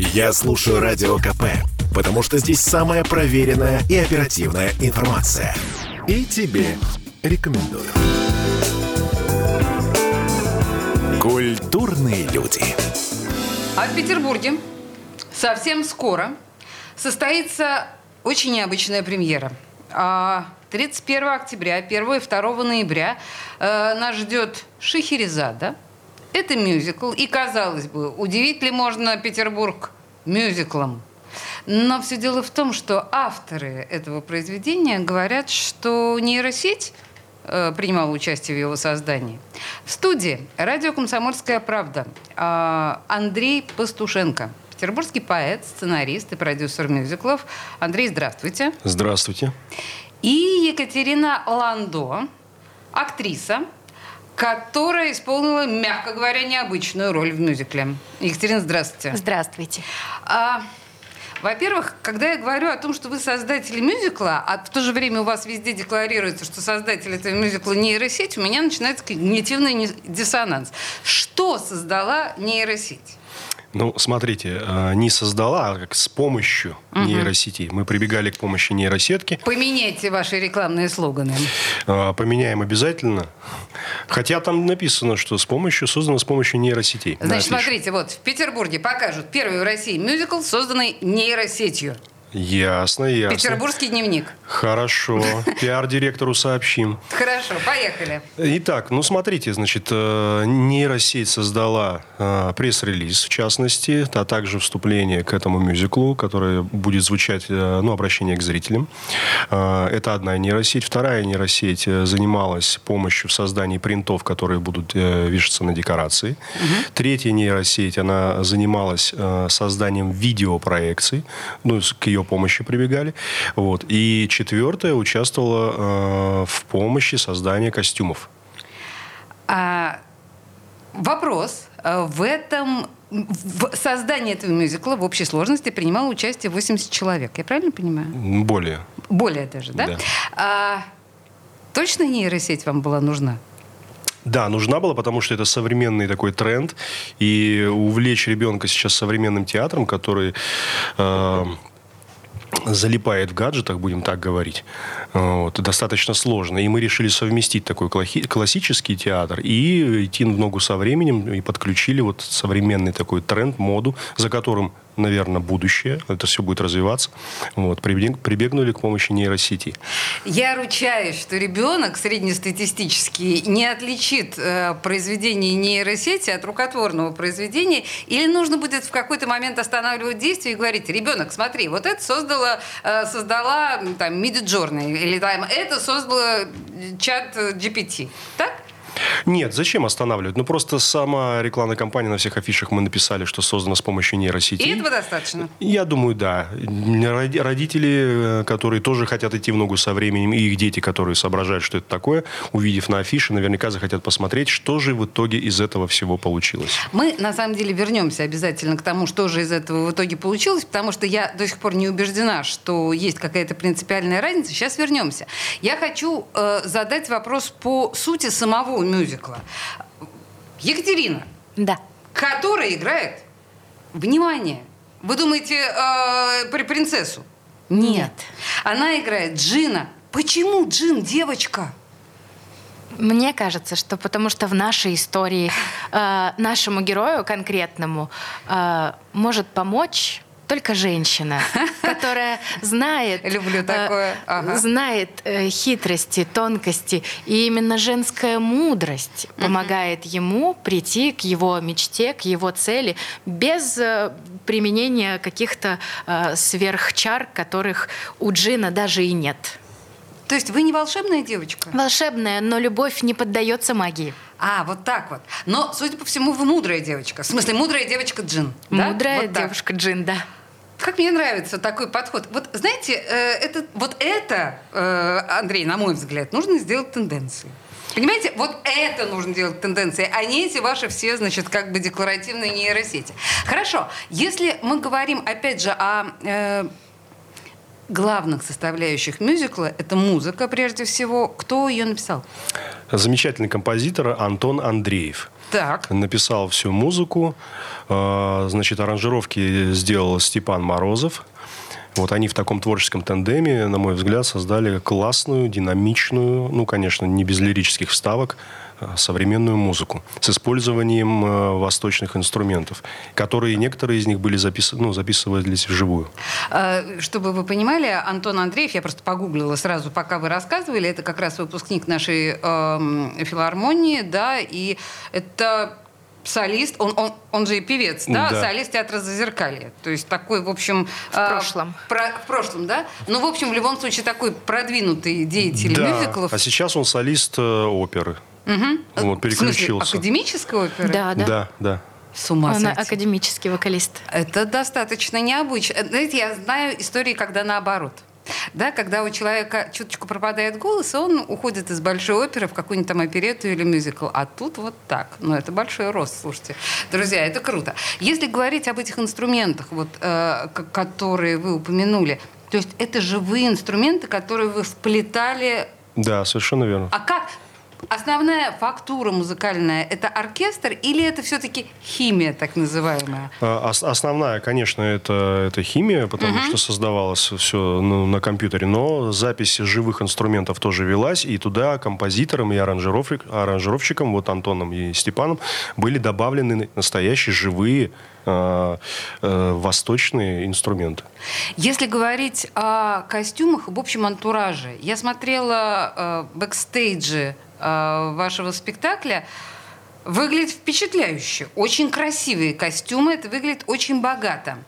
Я слушаю Радио КП, потому что здесь самая проверенная и оперативная информация. И тебе рекомендую. Культурные люди. А в Петербурге совсем скоро состоится очень необычная премьера. А 31 октября, 1 и 2 ноября э, нас ждет Шахерезада. Это мюзикл. И, казалось бы, удивить ли можно Петербург мюзиклом? Но все дело в том, что авторы этого произведения говорят, что нейросеть э, принимала участие в его создании. В студии радио «Комсомольская правда» э, Андрей Пастушенко – петербургский поэт, сценарист и продюсер мюзиклов. Андрей, здравствуйте. Здравствуйте. И Екатерина Ландо, актриса, которая исполнила, мягко говоря, необычную роль в мюзикле. Екатерина, здравствуйте. Здравствуйте. А, во-первых, когда я говорю о том, что вы создатель мюзикла, а в то же время у вас везде декларируется, что создатель этого мюзикла нейросеть, у меня начинается когнитивный диссонанс. Что создала нейросеть? Ну, смотрите, э, не создала, а как с помощью угу. нейросети. Мы прибегали к помощи нейросетки. Поменяйте ваши рекламные слоганы. Э, поменяем обязательно. Хотя там написано, что с помощью, создано с помощью нейросетей. Значит, смотрите, вот в Петербурге покажут первый в России мюзикл, созданный нейросетью. Ясно, ясно. Петербургский дневник. Хорошо. Пиар-директору сообщим. Хорошо, поехали. Итак, ну смотрите, значит, э, нейросеть создала э, пресс-релиз, в частности, а также вступление к этому мюзиклу, которое будет звучать, э, ну, обращение к зрителям. Это одна нейросеть. Вторая нейросеть занималась помощью в создании принтов, которые будут вешаться на декорации. Угу. Третья нейросеть, она занималась созданием видеопроекций, ну, к ее ее помощи прибегали. Вот. И четвертая участвовала э, в помощи создания костюмов. А, вопрос. Э, в этом в создании этого мюзикла в общей сложности принимало участие 80 человек. Я правильно понимаю? Более. Более даже, да? да. А, точно нейросеть вам была нужна? Да, нужна была, потому что это современный такой тренд. И увлечь ребенка сейчас современным театром, который э, залипает в гаджетах, будем так говорить, вот, достаточно сложно. И мы решили совместить такой классический театр и идти в ногу со временем, и подключили вот современный такой тренд, моду, за которым наверное, будущее. Это все будет развиваться. Вот, прибегнули к помощи нейросети. Я ручаюсь, что ребенок среднестатистический не отличит э, произведение нейросети от рукотворного произведения, или нужно будет в какой-то момент останавливать действие и говорить, ребенок, смотри, вот это создала, э, создала там Midjourney, или там это создала чат GPT. Так? Нет, зачем останавливать? Ну, просто сама рекламная кампания на всех афишах мы написали, что создана с помощью нейросети. И этого достаточно? Я думаю, да. Родители, э, которые тоже хотят идти в ногу со временем, и их дети, которые соображают, что это такое, увидев на афише, наверняка захотят посмотреть, что же в итоге из этого всего получилось. Мы, на самом деле, вернемся обязательно к тому, что же из этого в итоге получилось, потому что я до сих пор не убеждена, что есть какая-то принципиальная разница. Сейчас вернемся. Я хочу э, задать вопрос по сути самого мюзикла. Екатерина. Да. Которая играет, внимание, вы думаете, э, принцессу? Нет. Она играет Джина. Почему Джин девочка? Мне кажется, что потому что в нашей истории э, нашему герою конкретному э, может помочь только женщина, которая знает, Люблю э, такое. Ага. знает э, хитрости, тонкости, и именно женская мудрость помогает ему прийти к его мечте, к его цели без э, применения каких-то сверхчар, которых у Джина даже и нет. То есть вы не волшебная девочка? Волшебная, но любовь не поддается магии. А, вот так вот. Но, судя по всему, вы мудрая девочка. В смысле, мудрая девочка Джин. Мудрая да? вот девушка Джин, да. Как мне нравится такой подход. Вот знаете, э, это, вот это, э, Андрей, на мой взгляд, нужно сделать тенденцией. Понимаете, вот это нужно делать тенденцией, а не эти ваши все, значит, как бы декларативные нейросети. Хорошо, если мы говорим, опять же, о э, главных составляющих мюзикла, это музыка, прежде всего. Кто ее написал? Замечательный композитор Антон Андреев. Так. Написал всю музыку. Значит, аранжировки сделал Степан Морозов. Вот они в таком творческом тандеме, на мой взгляд, создали классную, динамичную, ну, конечно, не без лирических вставок, Э, современную музыку с использованием э, восточных инструментов, которые некоторые из них были записаны, ну, записывались вживую. Э, чтобы вы понимали, Антон Андреев, я просто погуглила сразу, пока вы рассказывали, это как раз выпускник нашей э, филармонии, да, и это солист, он, он, он же и певец, да? да, солист театра Зазеркалье. То есть такой, в общем... В э, прошлом. Про, в прошлом, да? Ну, в общем, в любом случае, такой продвинутый деятель да. мюзиклов. А сейчас он солист э, оперы. Угу. Вот, переключился. В смысле, академической оперы? Да, да. Да, да. С ума Он сойти. академический вокалист. Это достаточно необычно. Знаете, я знаю истории, когда наоборот. Да, когда у человека чуточку пропадает голос, он уходит из большой оперы в какую-нибудь там оперету или мюзикл. А тут вот так. Ну, это большой рост, слушайте. Друзья, это круто. Если говорить об этих инструментах, вот, э, которые вы упомянули, то есть это живые инструменты, которые вы вплетали да, совершенно верно. А как? Основная фактура музыкальная – это оркестр или это все-таки химия, так называемая? А, основная, конечно, это, это химия, потому угу. что создавалось все ну, на компьютере, но запись живых инструментов тоже велась, и туда композиторам и аранжировщик, аранжировщикам, вот Антоном и Степаном, были добавлены настоящие живые а, э, восточные инструменты. Если говорить о костюмах, в общем антураже, я смотрела э, бэкстейджи вашего спектакля выглядит впечатляюще. Очень красивые костюмы, это выглядит очень богато.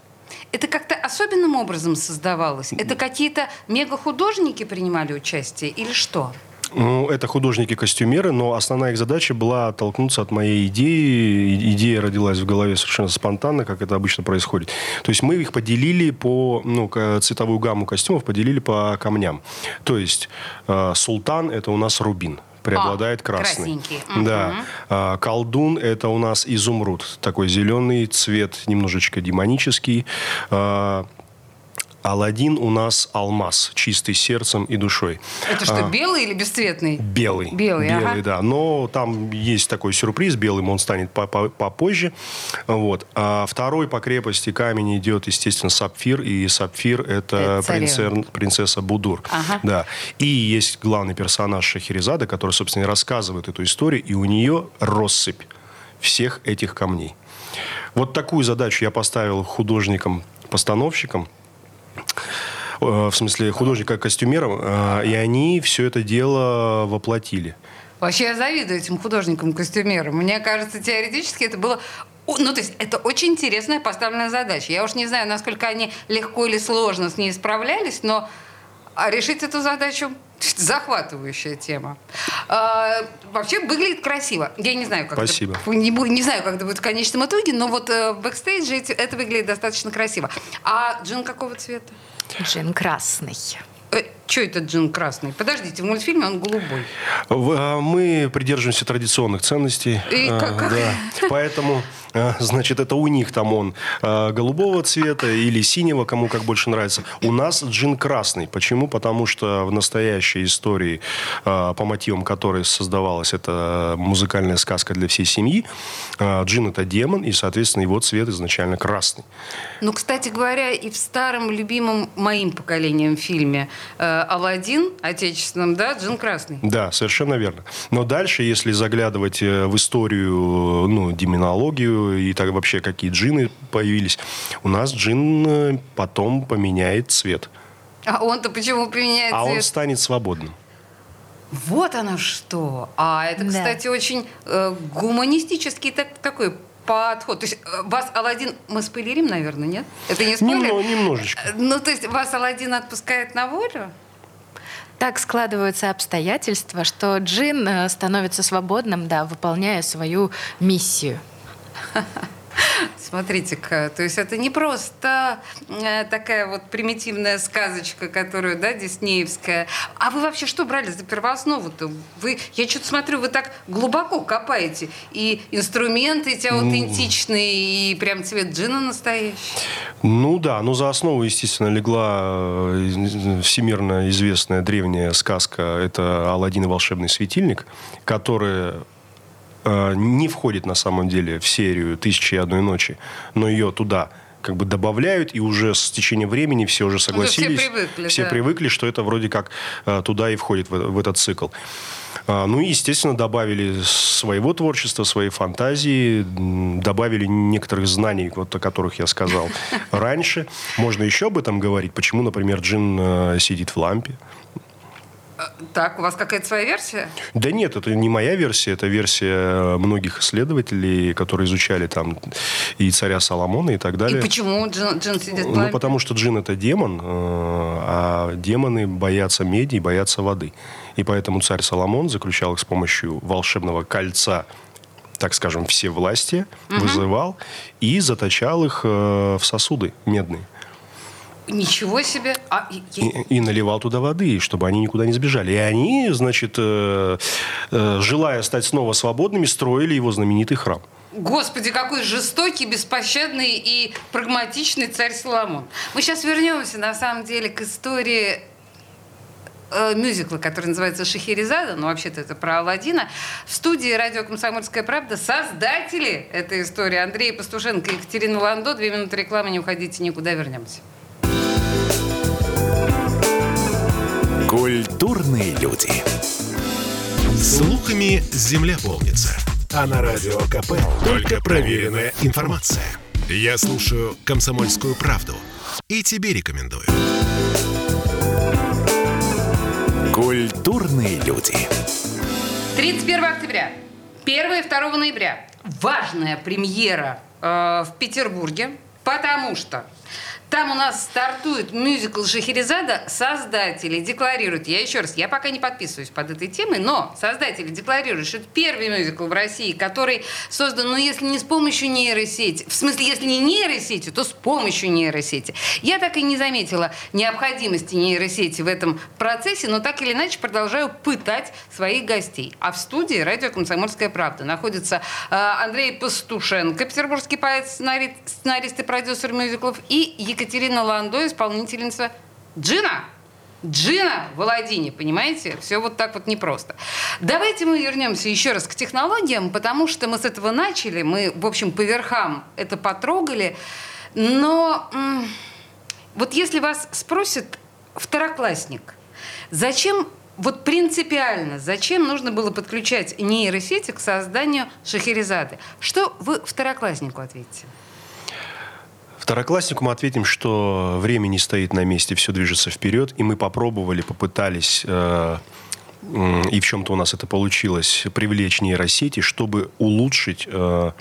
Это как-то особенным образом создавалось? Это какие-то мега-художники принимали участие или что? Ну, это художники-костюмеры, но основная их задача была оттолкнуться от моей идеи. Идея родилась в голове совершенно спонтанно, как это обычно происходит. То есть мы их поделили по, ну, цветовую гамму костюмов поделили по камням. То есть э, султан – это у нас рубин преобладает а, красный. Да. А, колдун это у нас изумруд, такой зеленый цвет, немножечко демонический. А, Алладин у нас алмаз, чистый сердцем и душой. Это что, а, белый или бесцветный? Белый. Белый, белый ага. да. Но там есть такой сюрприз, белым он станет попозже. Вот. А второй по крепости камень идет, естественно, сапфир, и сапфир это, это принцесса, принцесса Будур. Ага. Да. И есть главный персонаж Шахерезада, который, собственно, рассказывает эту историю, и у нее россыпь всех этих камней. Вот такую задачу я поставил художникам-постановщикам – в смысле художника-костюмером, э, и они все это дело воплотили. Вообще я завидую этим художникам-костюмерам. Мне кажется, теоретически это было ну, то есть это очень интересная поставленная задача. Я уж не знаю, насколько они легко или сложно с ней справлялись, но а решить эту задачу захватывающая тема. А, вообще выглядит красиво. Я не знаю, как Спасибо. Это, не, не знаю, как это будет в конечном итоге, но вот э, в бэкстейдже это выглядит достаточно красиво. А джин какого цвета? Джин красный. Э, что это джин красный? Подождите, в мультфильме он голубой. А, мы придерживаемся традиционных ценностей. И а, как? Да. Поэтому значит, это у них там он а, голубого цвета или синего, кому как больше нравится. У нас джин красный. Почему? Потому что в настоящей истории, а, по мотивам которой создавалась эта музыкальная сказка для всей семьи, джин это демон, и, соответственно, его цвет изначально красный. Ну, кстати говоря, и в старом любимом моим поколением фильме э, «Аладдин» отечественном, да, джин красный. Да, совершенно верно. Но дальше, если заглядывать э, в историю, ну, и так вообще какие джины появились. У нас джин э, потом поменяет цвет. А он-то почему поменяет а цвет? А он станет свободным. Вот оно что. А это, да. кстати, очень э, гуманистический так, такой подход. То есть э, вас Алладин, мы спойлерим, наверное, нет? Это не спойлер? Немного, немножечко. Э, ну, то есть вас Алладин отпускает на волю? Так складываются обстоятельства, что Джин становится свободным, да, выполняя свою миссию. Смотрите-ка, то есть это не просто э, такая вот примитивная сказочка, которую, да, диснеевская. А вы вообще что брали за первооснову-то? Вы, я что-то смотрю, вы так глубоко копаете. И инструменты эти аутентичные, и прям цвет джина настоящий. Ну да, ну за основу, естественно, легла э, всемирно известная древняя сказка. Это «Аладдин и волшебный светильник», которая э, не входит на самом деле в серию «Тысячи и одной ночи», но ее туда как бы добавляют, и уже с течением времени все уже согласились. все привыкли, все да. привыкли, что это вроде как э, туда и входит в, в этот цикл. А, Ну и, естественно, добавили своего творчества, своей фантазии, добавили некоторых знаний, вот о которых я сказал раньше. Можно еще об этом говорить. Почему, например, джин э, сидит в лампе? Так, у вас какая-то своя версия? Да нет, это не моя версия, это версия многих исследователей, которые изучали там и царя Соломона и так далее. И почему джин, джин сидит в Ну, потому что джин это демон, э, а демоны боятся меди и боятся воды. И поэтому царь Соломон заключал их с помощью волшебного кольца, так скажем, все власти, вызывал и заточал их э, в сосуды медные. Ничего себе. А, и- И, и наливал туда воды, чтобы они никуда не сбежали. И они, значит, э, э, желая стать снова свободными, строили его знаменитый храм. Господи, какой жестокий, беспощадный и прагматичный царь Соломон. Мы сейчас вернемся, на самом деле, к истории э, мюзикла, который называется «Шахерезада», но вообще-то это про Алладина. В студии радио «Комсомольская правда» создатели этой истории Андрей Пастушенко и Екатерина Ландо. Две минуты рекламы, не уходите никуда, вернемся. Культурные люди. Слухами земля полнится. А на радио КП только проверенная информация. Я слушаю «Комсомольскую правду» и тебе рекомендую. Культурные люди. 31 октября, 1 и 2 ноября. Важная премьера э, в Петербурге, потому что там у нас стартует мюзикл «Шахерезада». Создатели декларируют, я еще раз, я пока не подписываюсь под этой темой, но создатели декларируют, что это первый мюзикл в России, который создан, ну, если не с помощью нейросети, в смысле, если не нейросети, то с помощью нейросети. Я так и не заметила необходимости нейросети в этом процессе, но так или иначе продолжаю пытать своих гостей. А в студии радио «Комсомольская правда» находится э, Андрей Пастушенко, петербургский поэт, сценарист, сценарист и продюсер мюзиклов, и Екатерина Ландо, исполнительница Джина. Джина в Аладдине, понимаете? Все вот так вот непросто. Давайте мы вернемся еще раз к технологиям, потому что мы с этого начали, мы, в общем, по верхам это потрогали, но вот если вас спросит второклассник, зачем вот принципиально, зачем нужно было подключать нейросети к созданию шахерезады? Что вы второкласснику ответите? Второкласснику мы ответим, что время не стоит на месте, все движется вперед, и мы попробовали, попытались, э, и в чем-то у нас это получилось, привлечь нейросети, чтобы улучшить э,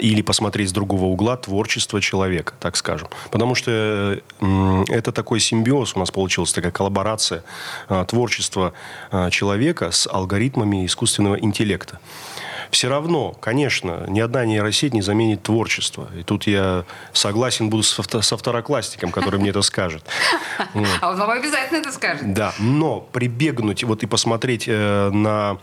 или посмотреть с другого угла творчество человека, так скажем. Потому что э, это такой симбиоз у нас получился, такая коллаборация э, творчества э, человека с алгоритмами искусственного интеллекта. Все равно, конечно, ни одна нейросеть не заменит творчество. И тут я согласен буду со, вто- со второклассником, который мне это скажет. А он вам обязательно это скажет. Да, но прибегнуть вот и посмотреть э, на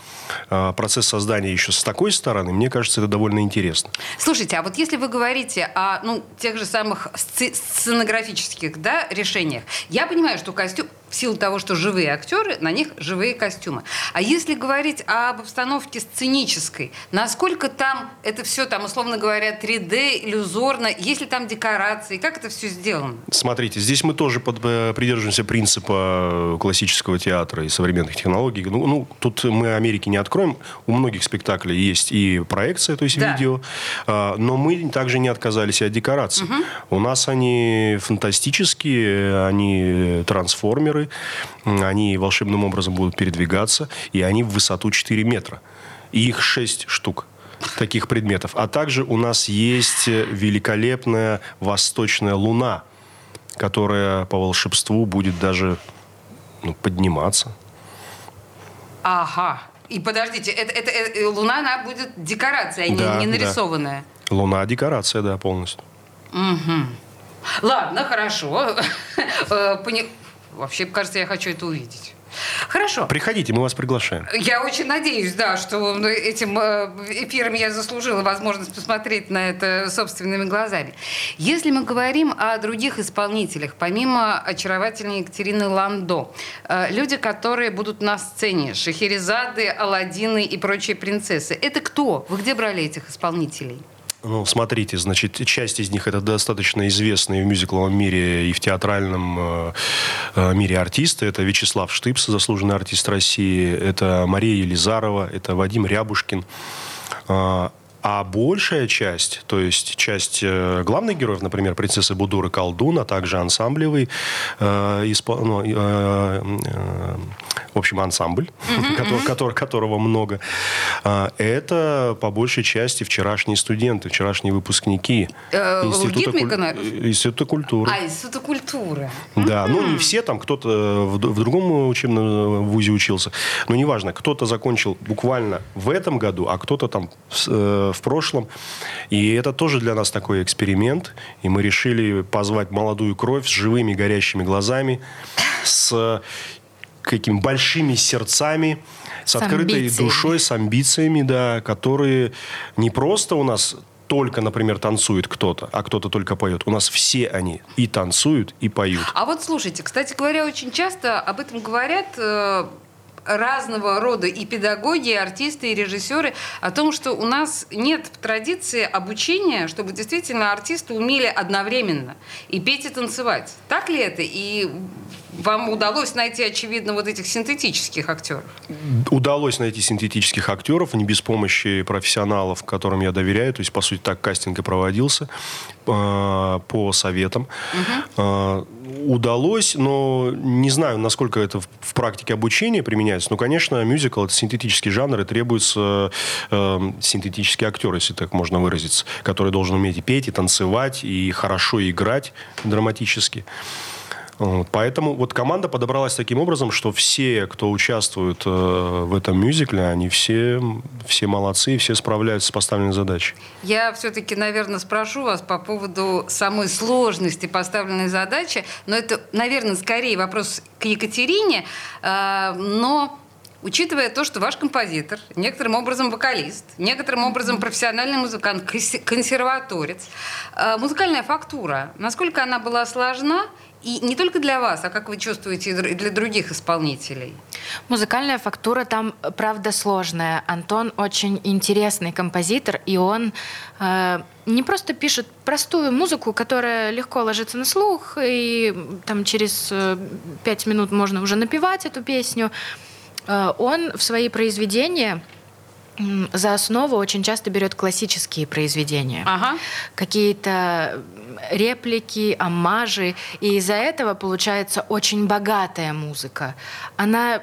э, процесс создания еще с такой стороны, мне кажется, это довольно интересно. Слушайте, а вот если вы говорите о ну, тех же самых сценографических да, решениях, я понимаю, что костюм, в силу того, что живые актеры, на них живые костюмы. А если говорить об обстановке сценической, насколько там это все, там, условно говоря, 3D, иллюзорно, есть ли там декорации, как это все сделано? Смотрите, здесь мы тоже под- э, придерживаемся принципа классического театра и современных технологий. Ну, ну, тут мы Америки не откроем. У многих спектаклей есть и проекция, то есть Да. видео. А, но мы также не отказались и от декораций. У нас они фантастические, они трансформеры, м, они волшебным образом будут передвигаться, и они в высоту 4 метра. И их 6 штук таких предметов. А также у нас есть великолепная восточная луна, которая по волшебству будет даже ну, подниматься. Ага. И подождите, это, это- э, Луна, она будет декорация, а не- Да, не, да. нарисованная. Луна декорация, да, полностью. Ладно, хорошо. Вообще, кажется, я хочу это увидеть. Хорошо. Приходите, мы вас приглашаем. Я очень надеюсь, да, что этим э, эфиром я заслужила возможность посмотреть на это собственными глазами. Если мы говорим о других исполнителях, помимо очаровательной Екатерины Ландо, э, люди, которые будут на сцене, Шахерезады, Аладдины и прочие принцессы, это кто? Вы где брали этих исполнителей? Ну, смотрите, значит, часть из них это достаточно известные в мюзикловом мире и в театральном э, э, мире артисты. Это Вячеслав Штыпс, заслуженный артист России, это Мария Елизарова, это Вадим Рябушкин. Э, а большая часть, то есть часть э, главных героев, например, принцессы Будур и Колдун, а также ансамблевый, э, испо, ну, э, э, в общем, ансамбль, mm-hmm. который, который, которого много, э, это по большей части вчерашние студенты, вчерашние выпускники э, Института, куль... Института культуры. А, Института культуры. Да, mm-hmm. ну не все, там кто-то в, в другом учебном вузе учился, но неважно, кто-то закончил буквально в этом году, а кто-то там э, в прошлом. И это тоже для нас такой эксперимент. И мы решили позвать молодую кровь с живыми горящими глазами, с какими большими сердцами, с, с открытой амбициями. душой, с амбициями, да, которые не просто у нас только, например, танцует кто-то, а кто-то только поет. У нас все они и танцуют, и поют. А вот слушайте, кстати говоря, очень часто об этом говорят э, разного рода и педагоги, и артисты, и режиссеры о том, что у нас нет традиции обучения, чтобы действительно артисты умели одновременно и петь, и танцевать. Так ли это? И вам удалось найти, очевидно, вот этих синтетических актеров? Удалось найти синтетических актеров, не без помощи профессионалов, которым я доверяю. То есть, по сути, так кастинг и проводился э, по советам. Угу. Удалось, но не знаю, насколько это в, в практике обучения применяется. Но, конечно, мюзикл – это синтетический жанр, и требуется э, синтетический актер, если так можно выразиться, который должен уметь и петь, и танцевать, и хорошо играть драматически. Поэтому вот команда подобралась таким образом, что все, кто участвует э, в этом мюзикле, они все, все молодцы все справляются с поставленной задачей. Я все-таки, наверное, спрошу вас по поводу самой сложности поставленной задачи, но это, наверное, скорее вопрос к Екатерине, э, но Учитывая то, что ваш композитор, некоторым образом вокалист, некоторым образом профессиональный музыкант, консерваторец, э, музыкальная фактура, насколько она была сложна и не только для вас, а как вы чувствуете и для других исполнителей? Музыкальная фактура там, правда, сложная. Антон очень интересный композитор, и он э, не просто пишет простую музыку, которая легко ложится на слух, и там через э, пять минут можно уже напевать эту песню. Э, он в свои произведения за основу очень часто берет классические произведения. Ага. Какие-то реплики, аммажи. И из-за этого получается очень богатая музыка. Она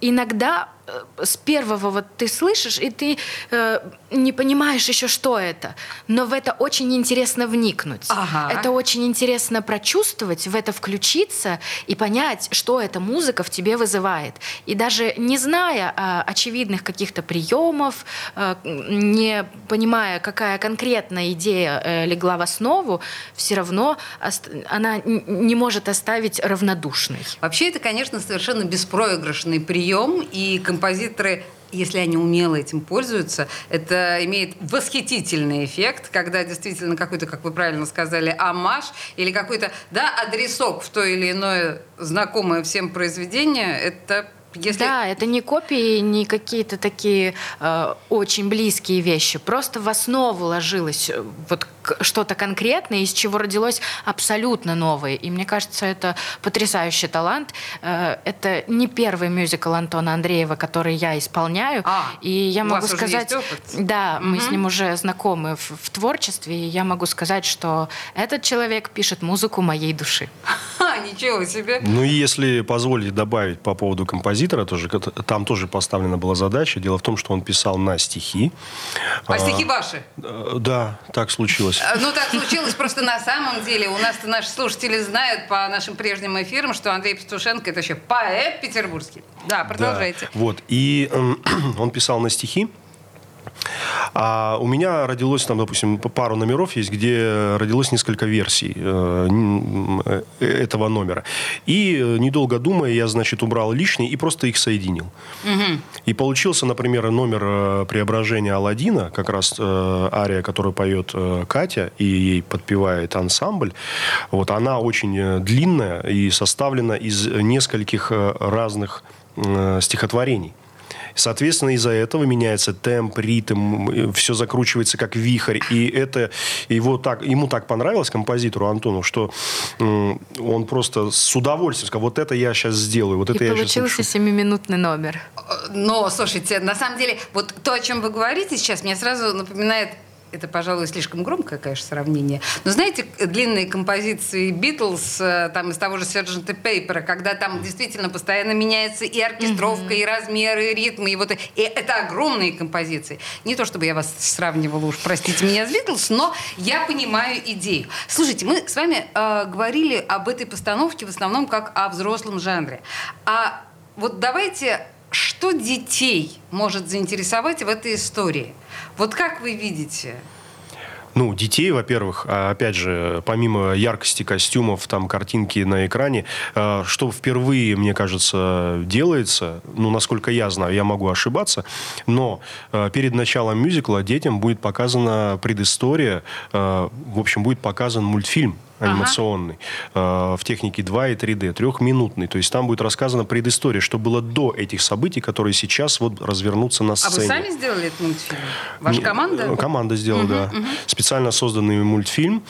иногда Э, с первого вот ты слышишь, и ты э, не понимаешь еще, что это. Но в это очень интересно вникнуть. Ага. Это очень интересно прочувствовать, в это включиться и понять, что эта музыка в тебе вызывает. И даже не зная э, очевидных каких-то приемов, э, не понимая, какая конкретная идея э, легла в основу, все равно она не может оставить равнодушной. Вообще это, конечно, совершенно беспроигрышный прием, и композиторы если они умело этим пользуются, это имеет восхитительный эффект, когда действительно какой-то, как вы правильно сказали, амаш или какой-то, да, адресок в то или иное знакомое всем произведение, это если... Да, это не копии, не какие-то такие э, очень близкие вещи. Просто в основу ложилось э, вот что-то конкретное, из чего родилось абсолютно новое. И мне кажется, это потрясающий талант. Э, это не первый мюзикл Антона Андреева, который я исполняю. А, и я могу сказать, да, угу. мы с ним уже знакомы в, в творчестве, и я могу сказать, что этот человек пишет музыку моей души. Ничего себе. Ну и если позволите добавить по поводу композитора, тоже, там тоже поставлена была задача. Дело в том, что он писал на стихи. А, а стихи ваши? Э, да, так случилось. Э, ну, так случилось просто на самом деле. У нас наши слушатели знают по нашим прежним эфирам, что Андрей Петушенко это еще поэт петербургский. Да, продолжайте. Да, вот. И э, он писал на стихи. А у меня родилось там, допустим, пару номеров есть, где родилось несколько версий э, этого номера. И, недолго думая, я, значит, убрал лишний и просто их соединил. Угу. И получился, например, номер преображения Алладина, как раз ария, которую поет Катя, и ей подпевает ансамбль. Вот, она очень длинная и составлена из нескольких разных стихотворений. Соответственно, из-за этого меняется темп, ритм, все закручивается как вихрь. И это его так, ему так понравилось, композитору Антону, что он просто с удовольствием сказал, вот это я сейчас сделаю, вот это и я получился семиминутный номер. Но, слушайте, на самом деле, вот то, о чем вы говорите сейчас, мне сразу напоминает это, пожалуй, слишком громкое, конечно, сравнение. Но знаете, длинные композиции Битлз, э, там из того же Сержанта Пейпера, когда там действительно постоянно меняется и оркестровка, mm-hmm. и размеры, и ритмы, и вот и это огромные композиции. Не то чтобы я вас сравнивала уж, простите меня, с Битлз, но я понимаю идею. Слушайте, мы с вами э, говорили об этой постановке в основном как о взрослом жанре. А вот давайте что детей может заинтересовать в этой истории? Вот как вы видите? Ну, детей, во-первых, а, опять же, помимо яркости костюмов, там, картинки на экране, а, что впервые, мне кажется, делается, ну, насколько я знаю, я могу ошибаться, но а, перед началом мюзикла детям будет показана предыстория, в общем, будет показан мультфильм анимационный, ага. э, в технике 2 и 3D, трехминутный. То есть там будет рассказана предыстория, что было до этих событий, которые сейчас вот развернутся на сцене. А вы сами сделали этот мультфильм? Ваша команда? Э, команда сделала, угу, да. Угу. Специально созданный мультфильм.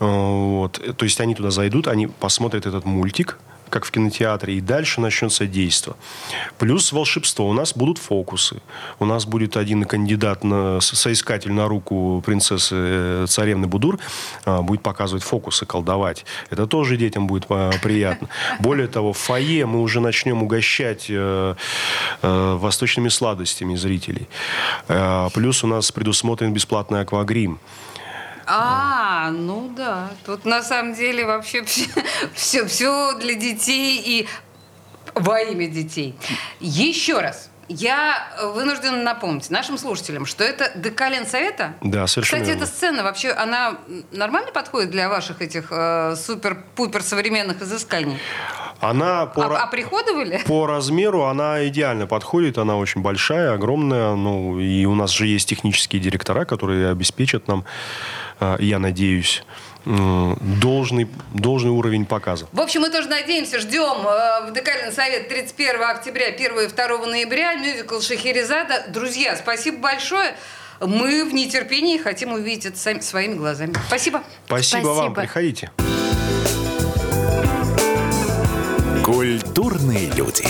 Э, вот. То есть они туда зайдут, они посмотрят этот мультик, как в кинотеатре, и дальше начнется действо. Плюс волшебство. У нас будут фокусы. У нас будет один кандидат, на, соискатель на руку принцессы э, царевны Будур, а, будет показывать фокусы, колдовать. Это тоже детям будет а, приятно. Более того, в фойе мы уже начнем угощать э, э, восточными сладостями зрителей. Плюс у нас предусмотрен бесплатный аквагрим. А, ну да. Тут на самом деле вообще все, все, все для детей и во имя детей. Еще раз. Я вынуждена напомнить нашим слушателям, что это Декален Совета. Да, совершенно. Кстати, эта сцена вообще, она нормально подходит для ваших этих э, супер-пупер современных изысканий? Она по, а, а приходовали? По размеру она идеально подходит, она очень большая, огромная, ну и у нас же есть технические директора, которые обеспечат нам а, я надеюсь, должный, должный уровень показа. В общем, мы тоже надеемся, ждем э, в Декальный совет 31 октября, 1 и 2 ноября, мюзикл Шахерезада. Друзья, спасибо большое. Мы в нетерпении хотим увидеть это сами, своими глазами. Спасибо. Спасибо, Спасибо вам. Приходите. Культурные люди.